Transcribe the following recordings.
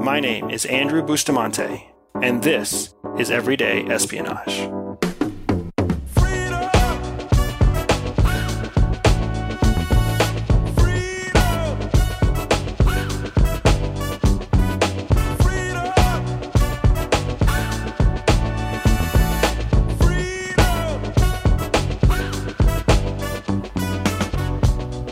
My name is Andrew Bustamante, and this is Everyday Espionage.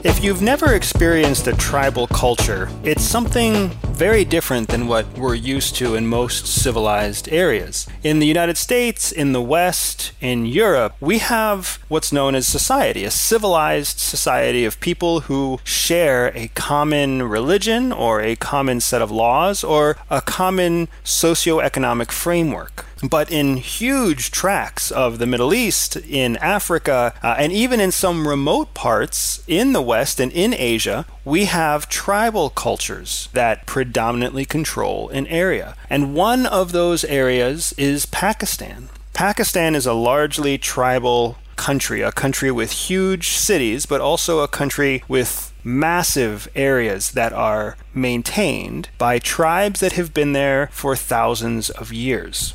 If you've never experienced a tribal culture, it's something very different than what we're used to in most civilized areas. In the United States, in the West, in Europe, we have what's known as society, a civilized society of people who share a common religion or a common set of laws or a common socioeconomic framework. But in huge tracts of the Middle East, in Africa, uh, and even in some remote parts in the West and in Asia, we have tribal cultures that predominantly control an area. And one of those areas is Pakistan. Pakistan is a largely tribal country, a country with huge cities, but also a country with massive areas that are maintained by tribes that have been there for thousands of years.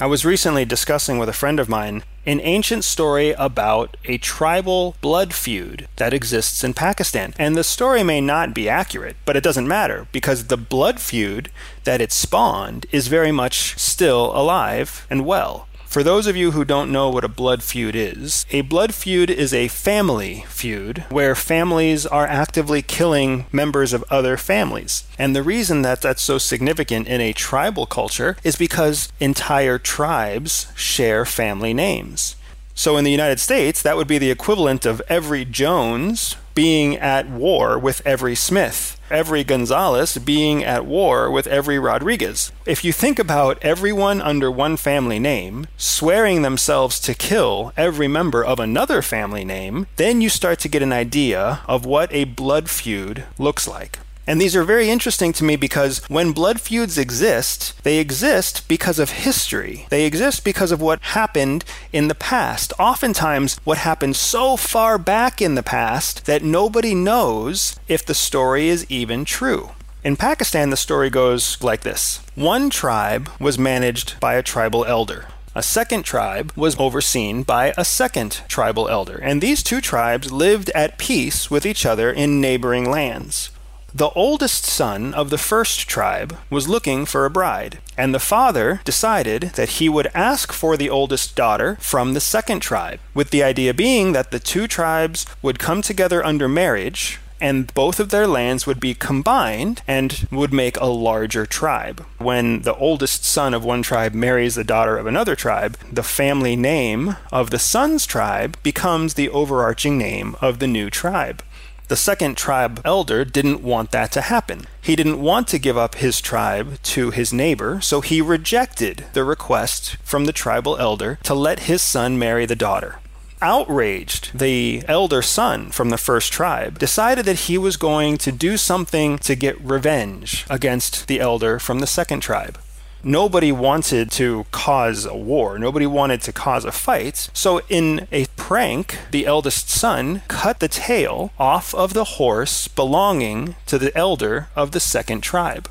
I was recently discussing with a friend of mine an ancient story about a tribal blood feud that exists in Pakistan. And the story may not be accurate, but it doesn't matter because the blood feud that it spawned is very much still alive and well. For those of you who don't know what a blood feud is, a blood feud is a family feud where families are actively killing members of other families. And the reason that that's so significant in a tribal culture is because entire tribes share family names. So in the United States, that would be the equivalent of every Jones being at war with every Smith, every Gonzalez being at war with every Rodriguez. If you think about everyone under one family name swearing themselves to kill every member of another family name, then you start to get an idea of what a blood feud looks like. And these are very interesting to me because when blood feuds exist, they exist because of history. They exist because of what happened in the past. Oftentimes, what happened so far back in the past that nobody knows if the story is even true. In Pakistan, the story goes like this One tribe was managed by a tribal elder. A second tribe was overseen by a second tribal elder, and these two tribes lived at peace with each other in neighboring lands. The oldest son of the first tribe was looking for a bride, and the father decided that he would ask for the oldest daughter from the second tribe, with the idea being that the two tribes would come together under marriage and both of their lands would be combined and would make a larger tribe. When the oldest son of one tribe marries the daughter of another tribe, the family name of the son's tribe becomes the overarching name of the new tribe. The second tribe elder didn't want that to happen. He didn't want to give up his tribe to his neighbor, so he rejected the request from the tribal elder to let his son marry the daughter. Outraged, the elder son from the first tribe decided that he was going to do something to get revenge against the elder from the second tribe nobody wanted to cause a war. Nobody wanted to cause a fight. So, in a prank, the eldest son cut the tail off of the horse belonging to the elder of the second tribe.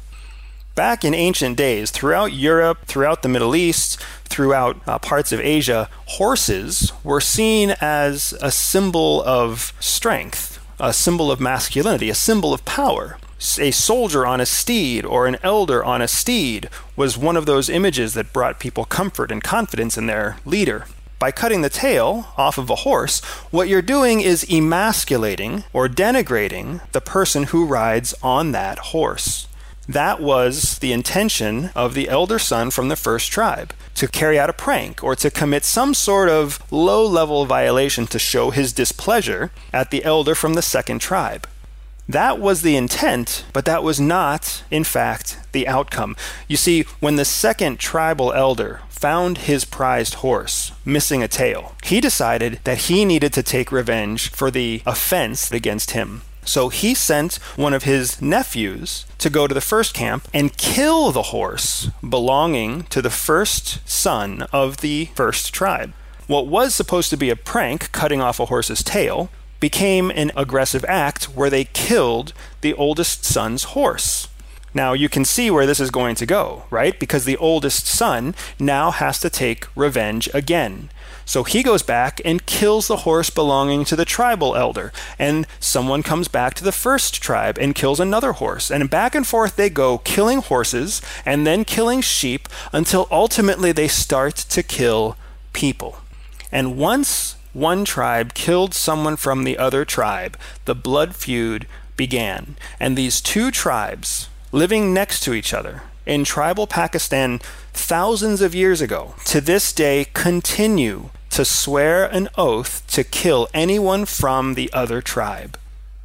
Back in ancient days, throughout Europe, throughout the Middle East, throughout uh, parts of Asia, horses were seen as a symbol of strength, a symbol of masculinity, a symbol of power a soldier on a steed or an elder on a steed was one of those images that brought people comfort and confidence in their leader. By cutting the tail off of a horse, what you're doing is emasculating or denigrating the person who rides on that horse. That was the intention of the elder son from the first tribe to carry out a prank or to commit some sort of low level violation to show his displeasure at the elder from the second tribe. That was the intent, but that was not, in fact, the outcome. You see, when the second tribal elder found his prized horse missing a tail, he decided that he needed to take revenge for the offense against him. So he sent one of his nephews to go to the first camp and kill the horse belonging to the first son of the first tribe. What was supposed to be a prank, cutting off a horse's tail, became an aggressive act where they killed the oldest son's horse. Now, you can see where this is going to go, right? Because the oldest son now has to take revenge again. So he goes back and kills the horse belonging to the tribal elder. And someone comes back to the first tribe and kills another horse. And back and forth they go, killing horses and then killing sheep until ultimately they start to kill people. And once one tribe killed someone from the other tribe, the blood feud began. And these two tribes, living next to each other, in tribal Pakistan thousands of years ago to this day continue to swear an oath to kill anyone from the other tribe.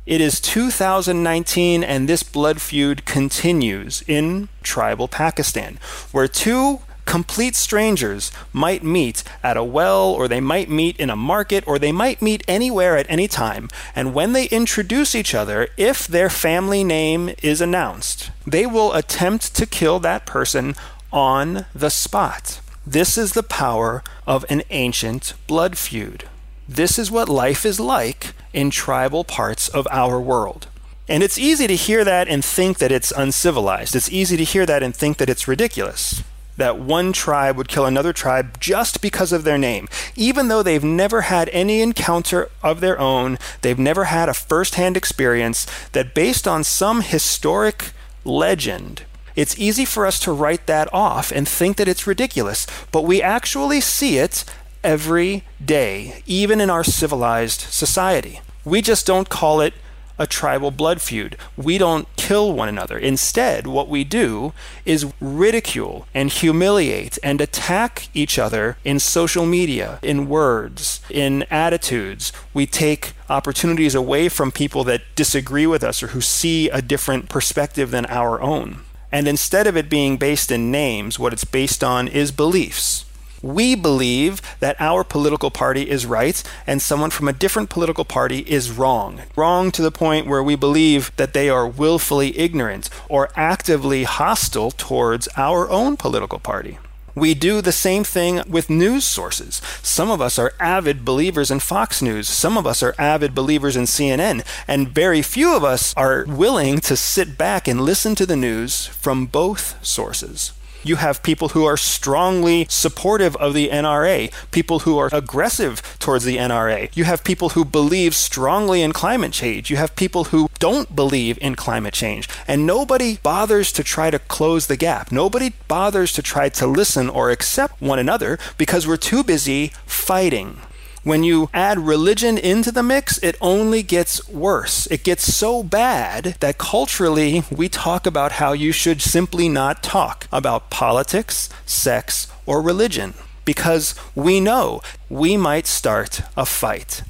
It is 2019 and this blood feud continues in tribal Pakistan, where two complete strangers might meet at a well, or they might meet in a market, or they might meet anywhere at any time. And when they introduce each other, if their family name is announced, they will attempt to kill that person on the spot. This is the power of an ancient blood feud. This is what life is like in tribal parts of our world. And it's easy to hear that and think that it's uncivilized. It's easy to hear that and think that it's ridiculous that one tribe would kill another tribe just because of their name. Even though they've never had any encounter of their own, they've never had a first hand experience, that based on some historic legend, it's easy for us to write that off and think that it's ridiculous, but we actually see it every day, even in our civilized society. We just don't call it a tribal blood feud. We don't kill one another. Instead, what we do is ridicule and humiliate and attack each other in social media, in words, in attitudes. We take opportunities away from people that disagree with us or who see a different perspective than our own. And instead of it being based in names, what it's based on is beliefs. We believe that our political party is right and someone from a different political party is wrong. Wrong to the point where we believe that they are willfully ignorant or actively hostile towards our own political party. We do the same thing with news sources. Some of us are avid believers in Fox News. Some of us are avid believers in CNN. And very few of us are willing to sit back and listen to the news from both sources. You have people who are strongly supportive of the NRA, people who are aggressive towards the NRA. You have people who believe strongly in climate change. You have people who don't believe in climate change. And nobody bothers to try to close the gap. Nobody bothers to try to listen or accept one another because we're too busy fighting. When you add religion into the mix, it only gets worse. It gets so bad that culturally we talk about how you should simply not talk about politics, sex, or religion because we know we might start a fight.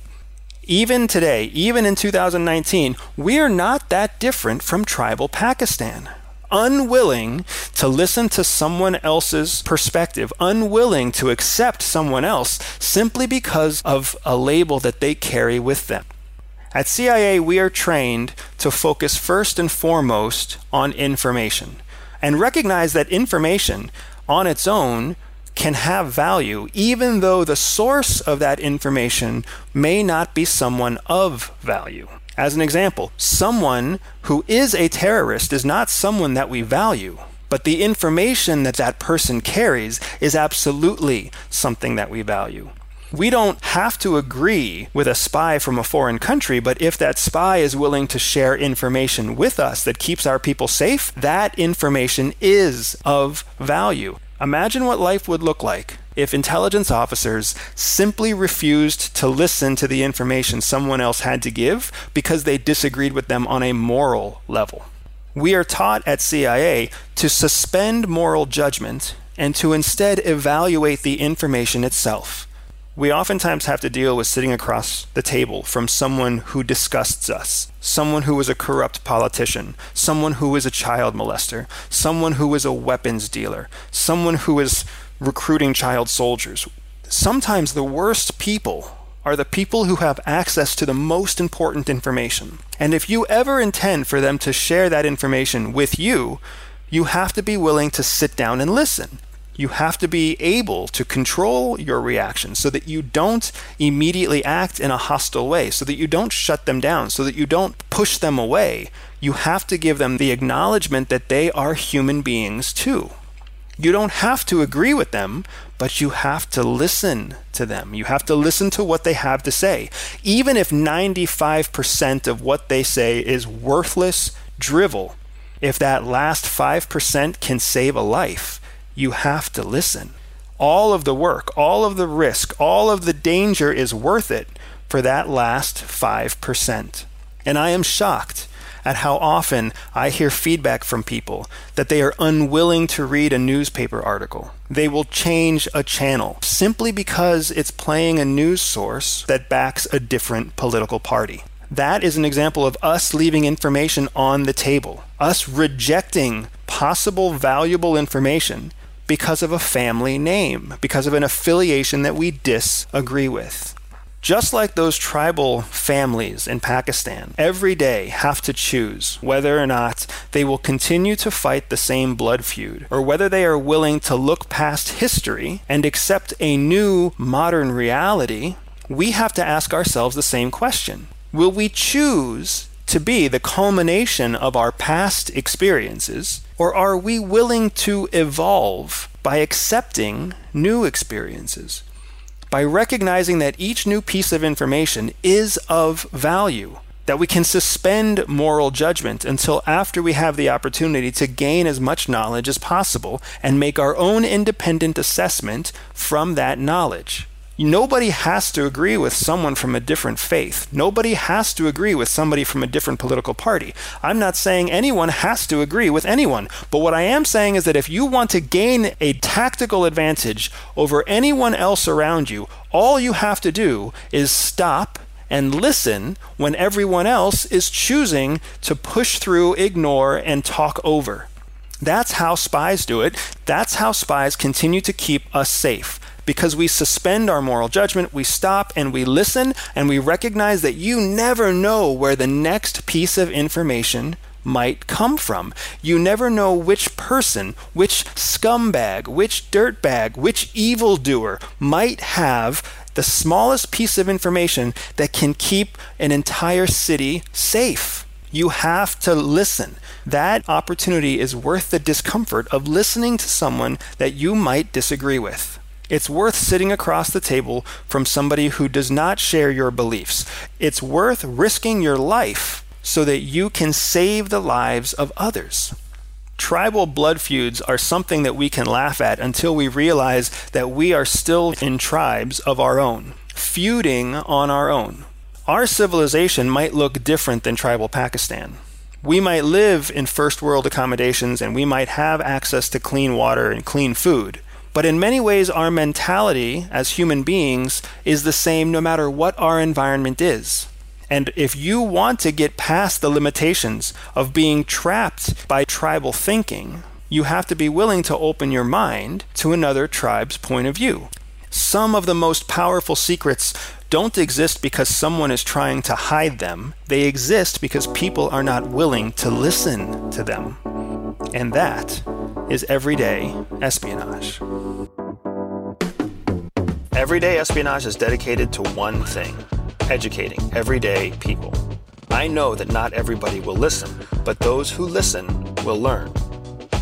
Even today, even in 2019, we are not that different from tribal Pakistan unwilling to listen to someone else's perspective, unwilling to accept someone else simply because of a label that they carry with them. At CIA, we are trained to focus first and foremost on information and recognize that information on its own can have value, even though the source of that information may not be someone of value. As an example, someone who is a terrorist is not someone that we value, but the information that that person carries is absolutely something that we value. We don't have to agree with a spy from a foreign country, but if that spy is willing to share information with us that keeps our people safe, that information is of value. Imagine what life would look like if intelligence officers simply refused to listen to the information someone else had to give because they disagreed with them on a moral level. We are taught at CIA to suspend moral judgment and to instead evaluate the information itself. We oftentimes have to deal with sitting across the table from someone who disgusts us, someone who is a corrupt politician, someone who is a child molester, someone who is a weapons dealer, someone who is recruiting child soldiers. Sometimes the worst people are the people who have access to the most important information. And if you ever intend for them to share that information with you, you have to be willing to sit down and listen. You have to be able to control your reactions so that you don't immediately act in a hostile way, so that you don't shut them down, so that you don't push them away. you have to give them the acknowledgement that they are human beings too. You don't have to agree with them, but you have to listen to them. You have to listen to what they have to say. Even if 95% of what they say is worthless drivel, if that last 5% can save a life, you have to listen. All of the work, all of the risk, all of the danger is worth it for that last 5%. And I am shocked at how often I hear feedback from people that they are unwilling to read a newspaper article. They will change a channel simply because it's playing a news source that backs a different political party. That is an example of us leaving information on the table, us rejecting possible valuable information because of a family name, because of an affiliation that we disagree with. Just like those tribal families in Pakistan, every day have to choose whether or not they will continue to fight the same blood feud, or whether they are willing to look past history and accept a new modern reality, we have to ask ourselves the same question. Will we choose to be the culmination of our past experiences, or are we willing to evolve by accepting new experiences? By recognizing that each new piece of information is of value, that we can suspend moral judgment until after we have the opportunity to gain as much knowledge as possible and make our own independent assessment from that knowledge. Nobody has to agree with someone from a different faith. Nobody has to agree with somebody from a different political party. I'm not saying anyone has to agree with anyone. But what I am saying is that if you want to gain a tactical advantage over anyone else around you, all you have to do is stop and listen when everyone else is choosing to push through, ignore, and talk over. That's how spies do it. That's how spies continue to keep us safe because we suspend our moral judgment, we stop and we listen, and we recognize that you never know where the next piece of information might come from. You never know which person, which scumbag, which dirtbag, which evildoer might have the smallest piece of information that can keep an entire city safe. You have to listen. That opportunity is worth the discomfort of listening to someone that you might disagree with. It's worth sitting across the table from somebody who does not share your beliefs. It's worth risking your life so that you can save the lives of others. Tribal blood feuds are something that we can laugh at until we realize that we are still in tribes of our own, feuding on our own. Our civilization might look different than tribal Pakistan. We might live in first world accommodations and we might have access to clean water and clean food. But in many ways, our mentality as human beings is the same no matter what our environment is. And if you want to get past the limitations of being trapped by tribal thinking, you have to be willing to open your mind to another tribe's point of view. Some of the most powerful secrets don't exist because someone is trying to hide them. They exist because people are not willing to listen to them. And that is everyday espionage. Everyday espionage is dedicated to one thing educating everyday people. I know that not everybody will listen, but those who listen will learn.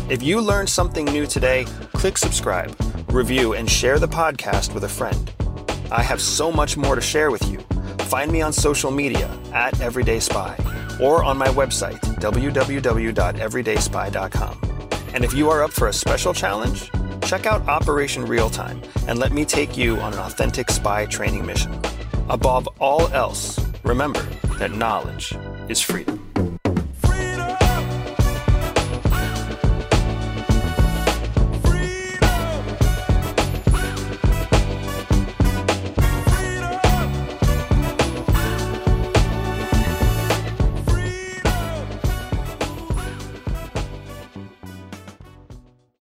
If you learned something new today, click subscribe, review, and share the podcast with a friend. I have so much more to share with you. Find me on social media at Everyday Spy or on my website, www.everydayspy.com. And if you are up for a special challenge, check out Operation Real Time and let me take you on an authentic spy training mission. Above all else, remember that knowledge is freedom.